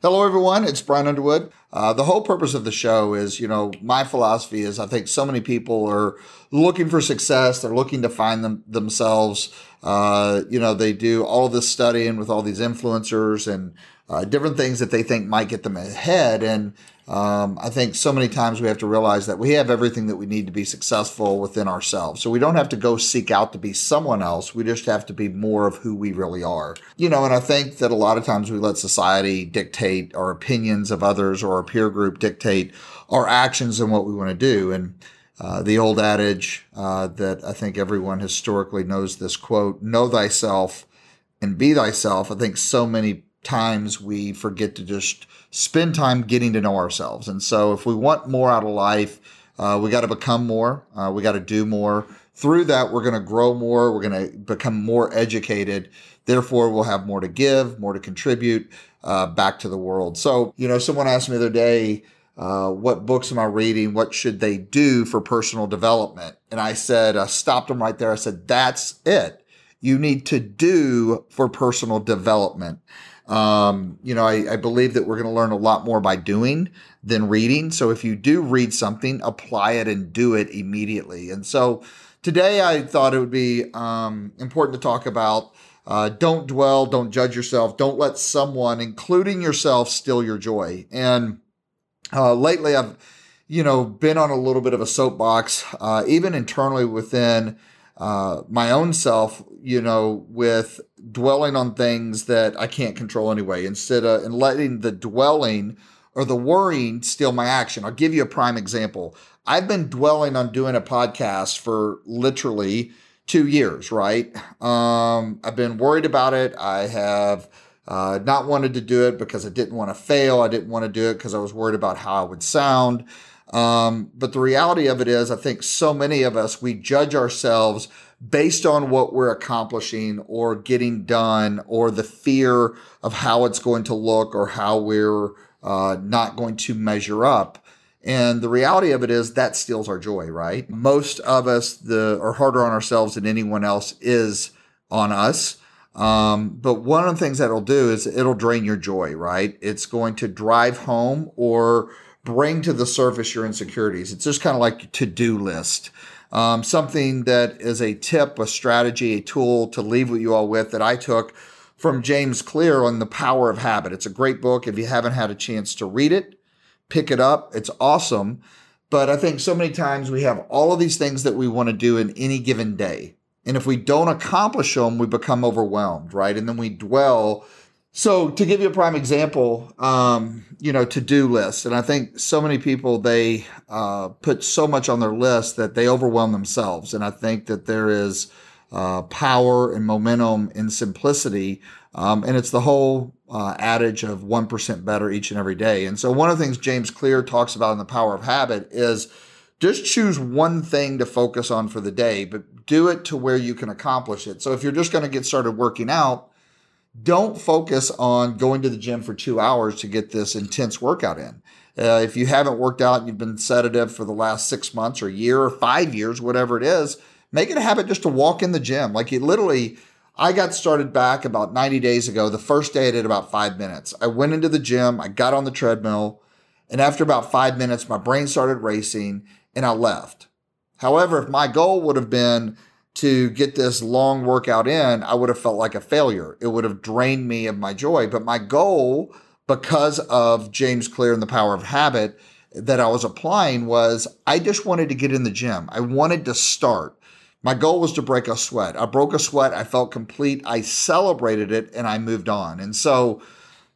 Hello, everyone. It's Brian Underwood. Uh, the whole purpose of the show is, you know, my philosophy is I think so many people are looking for success. They're looking to find them themselves. Uh, you know, they do all this studying with all these influencers and uh, different things that they think might get them ahead. And um, I think so many times we have to realize that we have everything that we need to be successful within ourselves. So we don't have to go seek out to be someone else. We just have to be more of who we really are. You know, and I think that a lot of times we let society dictate our opinions of others or our peer group dictate our actions and what we want to do. And uh, the old adage uh, that I think everyone historically knows this quote, know thyself and be thyself. I think so many times we forget to just spend time getting to know ourselves. And so if we want more out of life, uh, we got to become more. Uh, we got to do more. Through that, we're going to grow more. We're going to become more educated. Therefore, we'll have more to give, more to contribute uh, back to the world. So, you know, someone asked me the other day, uh, what books am I reading? What should they do for personal development? And I said, I stopped them right there. I said, that's it. You need to do for personal development. Um, you know, I, I believe that we're going to learn a lot more by doing than reading. So if you do read something, apply it and do it immediately. And so today I thought it would be um, important to talk about uh, don't dwell, don't judge yourself, don't let someone, including yourself, steal your joy. And uh, lately I've, you know, been on a little bit of a soapbox, uh, even internally within uh, my own self, you know, with dwelling on things that I can't control anyway, instead of and letting the dwelling or the worrying steal my action. I'll give you a prime example. I've been dwelling on doing a podcast for literally two years, right? Um, I've been worried about it. I have uh, not wanted to do it because I didn't want to fail. I didn't want to do it because I was worried about how I would sound. Um, but the reality of it is, I think so many of us, we judge ourselves based on what we're accomplishing or getting done or the fear of how it's going to look or how we're uh, not going to measure up. And the reality of it is that steals our joy, right? Most of us the are harder on ourselves than anyone else is on us. Um, but one of the things that it'll do is it'll drain your joy, right? It's going to drive home or bring to the surface your insecurities. It's just kind of like a to do list. Um, something that is a tip, a strategy, a tool to leave with you all with that I took from James Clear on the power of habit. It's a great book. If you haven't had a chance to read it, pick it up. It's awesome. But I think so many times we have all of these things that we want to do in any given day. And if we don't accomplish them, we become overwhelmed, right? And then we dwell so to give you a prime example, um, you know, to-do list, and I think so many people they uh, put so much on their list that they overwhelm themselves, and I think that there is uh, power and momentum in simplicity, um, and it's the whole uh, adage of one percent better each and every day. And so one of the things James Clear talks about in the power of habit is just choose one thing to focus on for the day, but do it to where you can accomplish it. So if you're just going to get started working out don't focus on going to the gym for two hours to get this intense workout in. Uh, if you haven't worked out and you've been sedative for the last six months or year or five years, whatever it is, make it a habit just to walk in the gym. Like literally, I got started back about 90 days ago. The first day I did about five minutes. I went into the gym, I got on the treadmill, and after about five minutes, my brain started racing and I left. However, if my goal would have been to get this long workout in, I would have felt like a failure. It would have drained me of my joy. But my goal, because of James Clear and the power of habit that I was applying, was I just wanted to get in the gym. I wanted to start. My goal was to break a sweat. I broke a sweat. I felt complete. I celebrated it and I moved on. And so,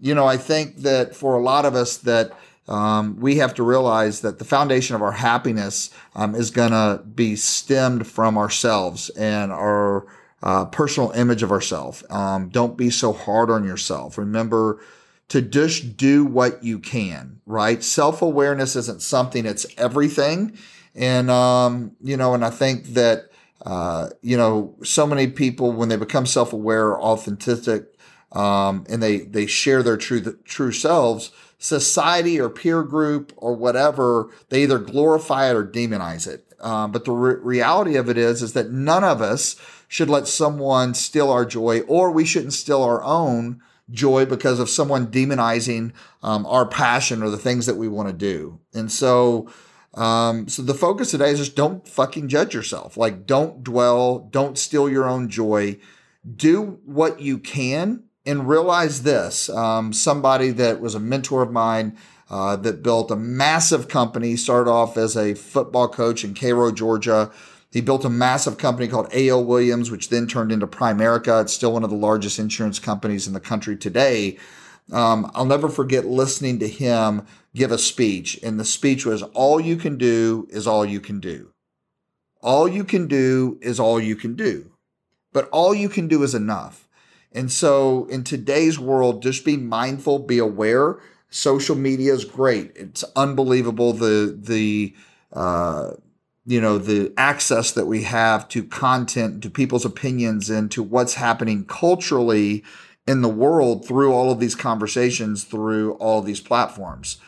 you know, I think that for a lot of us that um, we have to realize that the foundation of our happiness um, is going to be stemmed from ourselves and our uh, personal image of ourselves. Um, don't be so hard on yourself. Remember to just do what you can, right? Self awareness isn't something, it's everything. And, um, you know, and I think that, uh, you know, so many people, when they become self aware, authentic, um, and they, they share their true, true selves, society or peer group or whatever, they either glorify it or demonize it. Um, but the re- reality of it is, is that none of us should let someone steal our joy, or we shouldn't steal our own joy because of someone demonizing um, our passion or the things that we want to do. And so, um, so the focus today is just don't fucking judge yourself. Like, don't dwell, don't steal your own joy. Do what you can and realize this. Um, somebody that was a mentor of mine uh, that built a massive company, started off as a football coach in Cairo, Georgia. He built a massive company called A.L. Williams, which then turned into Primerica. It's still one of the largest insurance companies in the country today. Um, I'll never forget listening to him give a speech. And the speech was All you can do is all you can do. All you can do is all you can do. But all you can do is enough. And so in today's world, just be mindful, be aware. Social media is great. It's unbelievable the the uh, you know the access that we have to content, to people's opinions, and to what's happening culturally in the world through all of these conversations, through all of these platforms.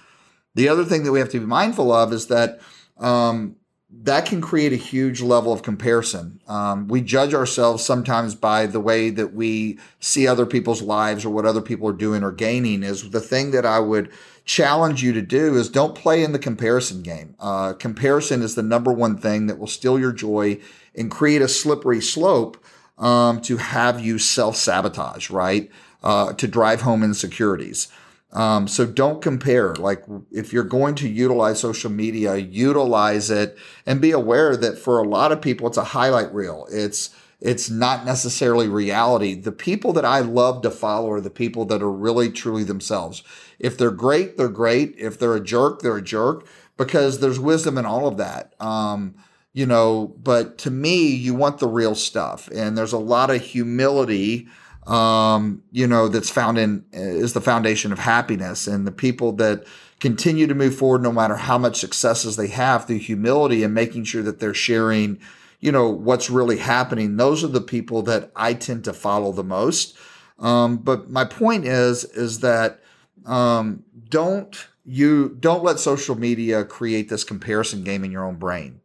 The other thing that we have to be mindful of is that um, that can create a huge level of comparison. Um, we judge ourselves sometimes by the way that we see other people's lives or what other people are doing or gaining. Is the thing that I would challenge you to do is don't play in the comparison game. Uh, comparison is the number one thing that will steal your joy and create a slippery slope um, to have you self sabotage, right? Uh, to drive home insecurities. Um, so don't compare. Like if you're going to utilize social media, utilize it and be aware that for a lot of people, it's a highlight reel. It's it's not necessarily reality. The people that I love to follow are the people that are really truly themselves. If they're great, they're great. If they're a jerk, they're a jerk because there's wisdom in all of that. Um, you know, but to me, you want the real stuff. And there's a lot of humility um, you know, that's found in is the foundation of happiness. And the people that continue to move forward, no matter how much successes they have through humility and making sure that they're sharing, you know, what's really happening. Those are the people that I tend to follow the most. Um, but my point is, is that um, don't you don't let social media create this comparison game in your own brain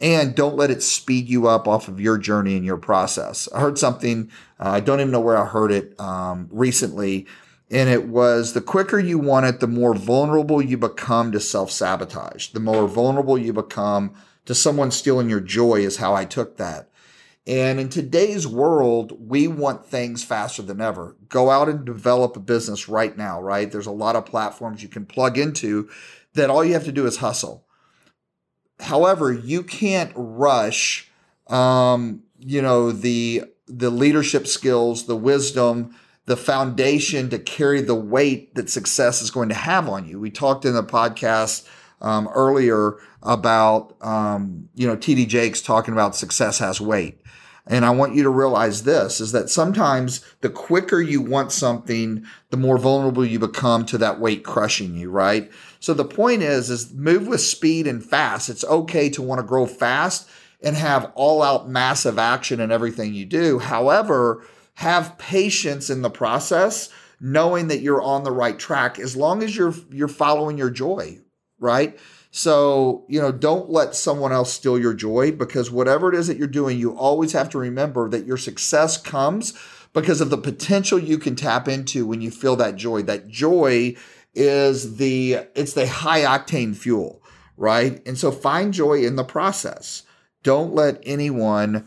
and don't let it speed you up off of your journey and your process. I heard something, uh, I don't even know where I heard it um, recently, and it was the quicker you want it, the more vulnerable you become to self sabotage. The more vulnerable you become to someone stealing your joy, is how I took that. And in today's world, we want things faster than ever. Go out and develop a business right now, right? There's a lot of platforms you can plug into that all you have to do is hustle. However, you can't rush, um, you know, the the leadership skills, the wisdom, the foundation to carry the weight that success is going to have on you. We talked in the podcast um, earlier about, um, you know, TD Jakes talking about success has weight. And I want you to realize this is that sometimes the quicker you want something, the more vulnerable you become to that weight crushing you, right? So the point is, is move with speed and fast. It's okay to want to grow fast and have all out massive action in everything you do. However, have patience in the process, knowing that you're on the right track as long as you're you're following your joy, right? So, you know, don't let someone else steal your joy because whatever it is that you're doing, you always have to remember that your success comes because of the potential you can tap into when you feel that joy. That joy is the it's the high octane fuel, right? And so find joy in the process. Don't let anyone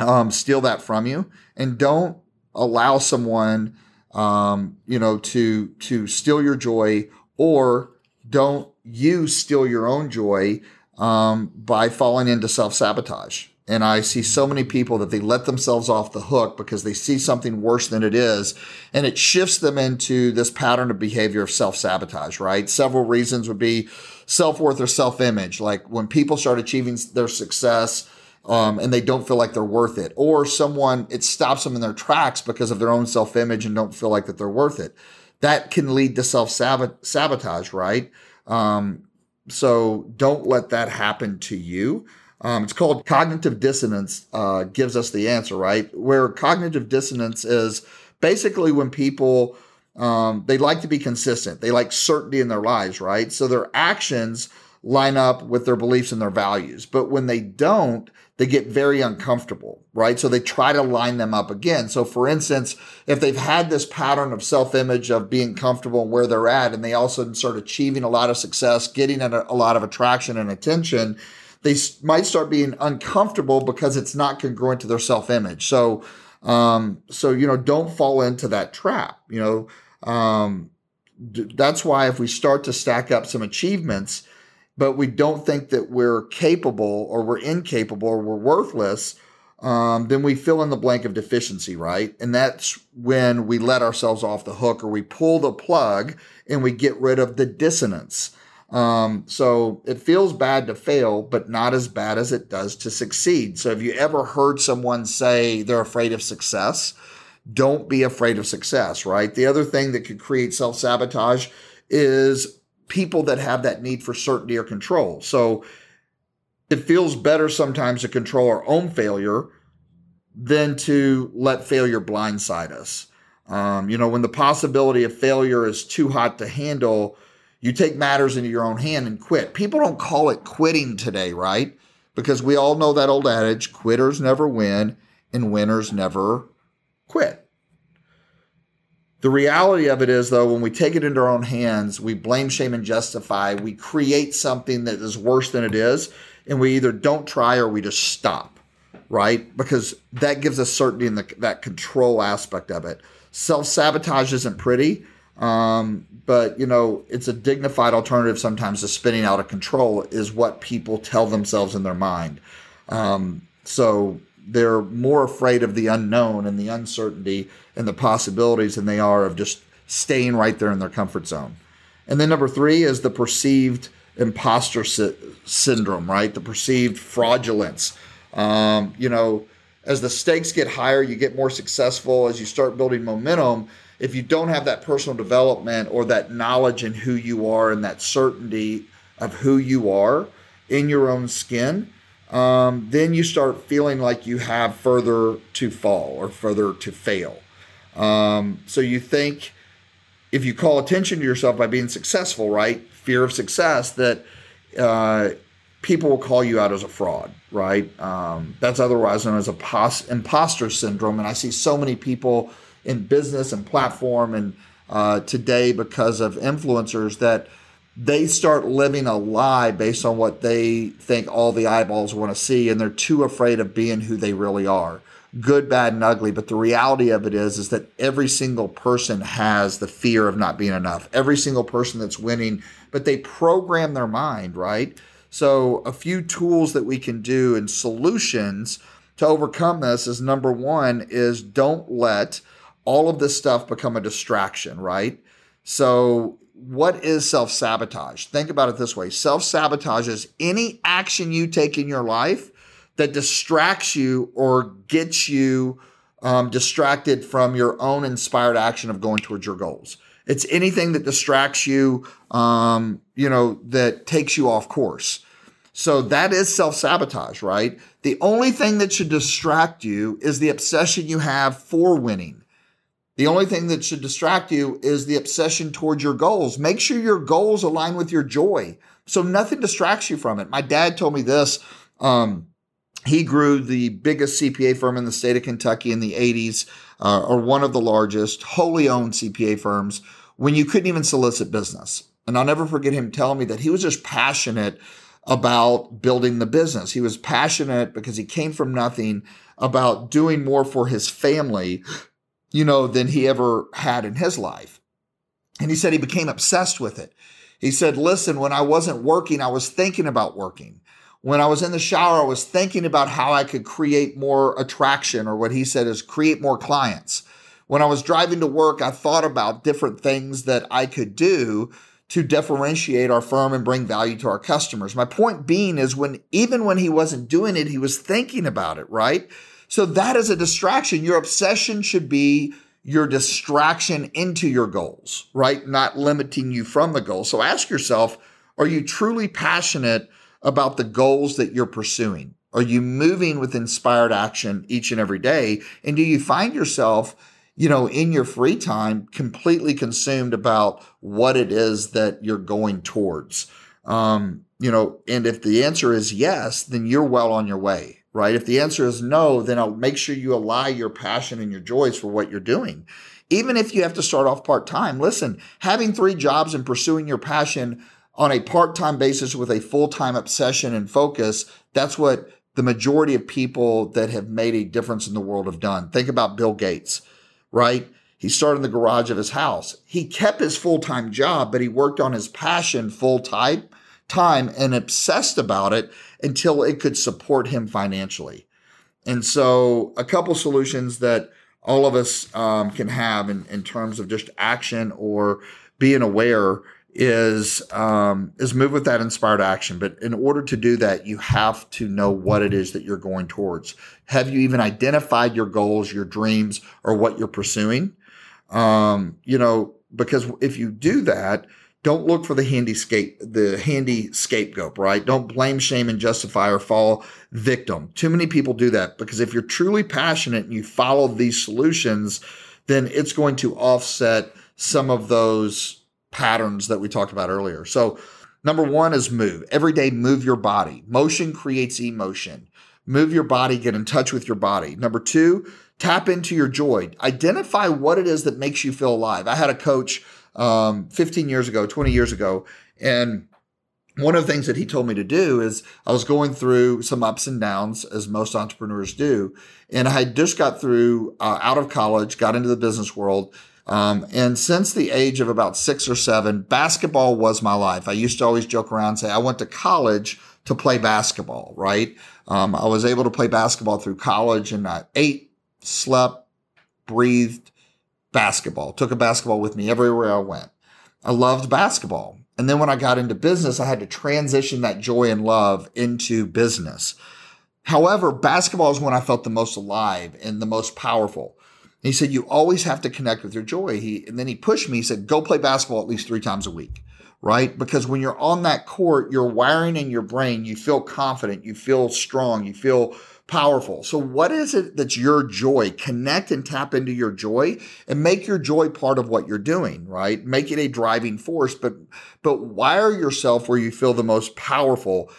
um, steal that from you, and don't allow someone, um, you know, to to steal your joy, or don't you steal your own joy um, by falling into self sabotage. And I see so many people that they let themselves off the hook because they see something worse than it is. And it shifts them into this pattern of behavior of self sabotage, right? Several reasons would be self worth or self image. Like when people start achieving their success, um, and they don't feel like they're worth it, or someone it stops them in their tracks because of their own self image and don't feel like that they're worth it. That can lead to self sabotage, right? Um, so don't let that happen to you. Um, it's called cognitive dissonance, uh, gives us the answer, right? Where cognitive dissonance is basically when people, um, they like to be consistent. They like certainty in their lives, right? So their actions line up with their beliefs and their values. But when they don't, they get very uncomfortable, right? So they try to line them up again. So for instance, if they've had this pattern of self-image of being comfortable where they're at, and they also start achieving a lot of success, getting a, a lot of attraction and attention, they might start being uncomfortable because it's not congruent to their self-image. So, um, so you know, don't fall into that trap. You know, um, that's why if we start to stack up some achievements but we don't think that we're capable or we're incapable or we're worthless, um, then we fill in the blank of deficiency, right? And that's when we let ourselves off the hook or we pull the plug and we get rid of the dissonance. Um, so it feels bad to fail, but not as bad as it does to succeed. So have you ever heard someone say they're afraid of success? Don't be afraid of success, right? The other thing that could create self sabotage is people that have that need for certainty or control. So it feels better sometimes to control our own failure than to let failure blindside us. Um, you know, when the possibility of failure is too hot to handle, you take matters into your own hand and quit. People don't call it quitting today, right? Because we all know that old adage quitters never win and winners never quit. The reality of it is, though, when we take it into our own hands, we blame, shame, and justify. We create something that is worse than it is, and we either don't try or we just stop, right? Because that gives us certainty in the, that control aspect of it. Self sabotage isn't pretty, um, but you know it's a dignified alternative sometimes to spinning out of control. Is what people tell themselves in their mind. Um, so they're more afraid of the unknown and the uncertainty and the possibilities than they are of just staying right there in their comfort zone. And then number three is the perceived imposter sy- syndrome, right? The perceived fraudulence. Um, you know, as the stakes get higher, you get more successful. As you start building momentum, if you don't have that personal development or that knowledge in who you are and that certainty of who you are in your own skin, um, then you start feeling like you have further to fall or further to fail. Um, so you think if you call attention to yourself by being successful, right? Fear of success, that uh, people will call you out as a fraud, right? Um, that's otherwise known as a pos- imposter syndrome. And I see so many people in business and platform and uh, today because of influencers that they start living a lie based on what they think all the eyeballs want to see and they're too afraid of being who they really are. Good bad and ugly but the reality of it is is that every single person has the fear of not being enough. Every single person that's winning but they program their mind right? So a few tools that we can do and solutions to overcome this is number one is don't let all of this stuff become a distraction right? So what is self sabotage? Think about it this way self sabotage is any action you take in your life that distracts you or gets you um, distracted from your own inspired action of going towards your goals. It's anything that distracts you, um, you know, that takes you off course. So that is self sabotage, right? The only thing that should distract you is the obsession you have for winning. The only thing that should distract you is the obsession towards your goals. Make sure your goals align with your joy. So nothing distracts you from it. My dad told me this. Um, he grew the biggest CPA firm in the state of Kentucky in the 80s, uh, or one of the largest wholly owned CPA firms, when you couldn't even solicit business. And I'll never forget him telling me that he was just passionate about building the business. He was passionate because he came from nothing about doing more for his family you know, than he ever had in his life. And he said he became obsessed with it. He said, listen, when I wasn't working, I was thinking about working. When I was in the shower, I was thinking about how I could create more attraction, or what he said is create more clients. When I was driving to work, I thought about different things that I could do to differentiate our firm and bring value to our customers. My point being is when even when he wasn't doing it, he was thinking about it, right? So that is a distraction. Your obsession should be your distraction into your goals, right? Not limiting you from the goal. So ask yourself, are you truly passionate about the goals that you're pursuing? Are you moving with inspired action each and every day? And do you find yourself, you know, in your free time completely consumed about what it is that you're going towards? Um, you know, and if the answer is yes, then you're well on your way, right? If the answer is no, then I'll make sure you ally your passion and your joys for what you're doing. Even if you have to start off part time, listen, having three jobs and pursuing your passion on a part time basis with a full time obsession and focus, that's what the majority of people that have made a difference in the world have done. Think about Bill Gates, right? He started in the garage of his house. He kept his full time job, but he worked on his passion full time, time and obsessed about it until it could support him financially. And so, a couple solutions that all of us um, can have in, in terms of just action or being aware is um, is move with that inspired action. But in order to do that, you have to know what it is that you're going towards. Have you even identified your goals, your dreams, or what you're pursuing? Um, you know, because if you do that, don't look for the handy scape, the handy scapegoat, right? Don't blame, shame, and justify or fall victim. Too many people do that because if you're truly passionate and you follow these solutions, then it's going to offset some of those patterns that we talked about earlier. So, number one is move. Every day, move your body. Motion creates emotion. Move your body, get in touch with your body. Number two, tap into your joy. Identify what it is that makes you feel alive. I had a coach um, 15 years ago, 20 years ago, and one of the things that he told me to do is I was going through some ups and downs, as most entrepreneurs do. And I just got through uh, out of college, got into the business world, um, and since the age of about six or seven, basketball was my life. I used to always joke around and say I went to college to play basketball, right? Um, I was able to play basketball through college and I ate, slept, breathed basketball, took a basketball with me everywhere I went. I loved basketball. And then when I got into business, I had to transition that joy and love into business. However, basketball is when I felt the most alive and the most powerful he said, you always have to connect with your joy. He, and then he pushed me. He said, go play basketball at least three times a week, right? Because when you're on that court, you're wiring in your brain. You feel confident. You feel strong. You feel powerful. So what is it that's your joy? Connect and tap into your joy and make your joy part of what you're doing, right? Make it a driving force, but, but wire yourself where you feel the most powerful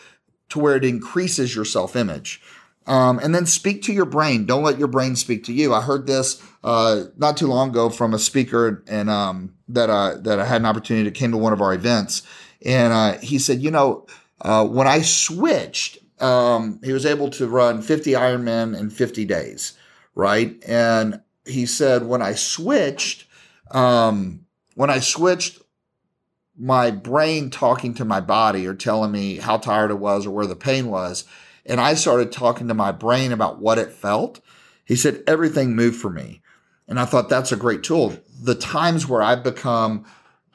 to where it increases your self image. Um, and then speak to your brain. Don't let your brain speak to you. I heard this uh, not too long ago from a speaker and um, that uh, that I had an opportunity to came to one of our events, and uh, he said, you know, uh, when I switched, um, he was able to run 50 Ironman in 50 days, right? And he said when I switched, um, when I switched, my brain talking to my body or telling me how tired it was or where the pain was and I started talking to my brain about what it felt, he said everything moved for me. And I thought that's a great tool. The times where I've become,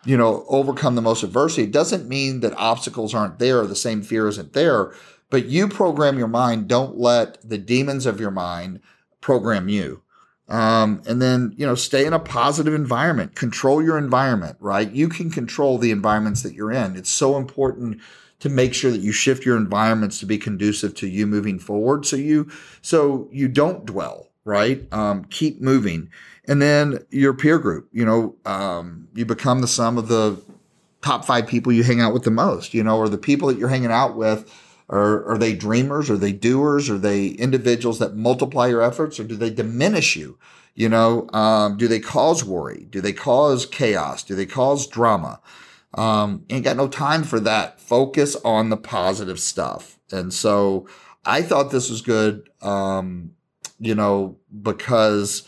you know, overcome the most adversity doesn't mean that obstacles aren't there the same fear isn't there, but you program your mind. Don't let the demons of your mind program you. Um, and then, you know, stay in a positive environment, control your environment, right? You can control the environments that you're in. It's so important to make sure that you shift your environments to be conducive to you moving forward. So you, so you don't dwell, right? Um, keep moving. And then your peer group, you know, um, you become the sum of the top five people you hang out with the most, you know, or the people that you're hanging out with. Are, are they dreamers? Are they doers? Are they individuals that multiply your efforts or do they diminish you? You know, um, do they cause worry? Do they cause chaos? Do they cause drama? Um, ain't got no time for that. Focus on the positive stuff. And so I thought this was good, um, you know, because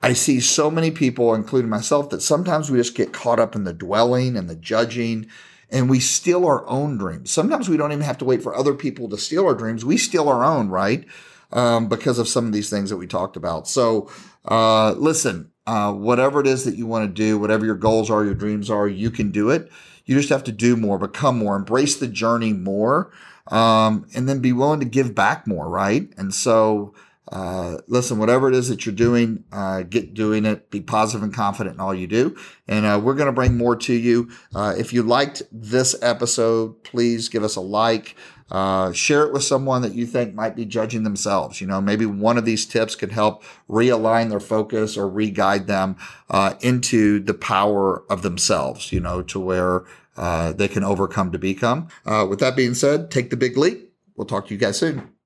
I see so many people, including myself, that sometimes we just get caught up in the dwelling and the judging and we steal our own dreams. Sometimes we don't even have to wait for other people to steal our dreams. We steal our own, right? Um, because of some of these things that we talked about. So, uh, listen, uh, whatever it is that you want to do, whatever your goals are, your dreams are, you can do it. You just have to do more, become more, embrace the journey more, um, and then be willing to give back more, right? And so, uh, listen, whatever it is that you're doing, uh, get doing it. Be positive and confident in all you do. And uh, we're going to bring more to you. Uh, if you liked this episode, please give us a like. uh, share it with someone that you think might be judging themselves. You know, maybe one of these tips could help realign their focus or re-guide them uh, into the power of themselves. You know, to where they can overcome to become. With that being said, take the big leap. We'll talk to you guys soon.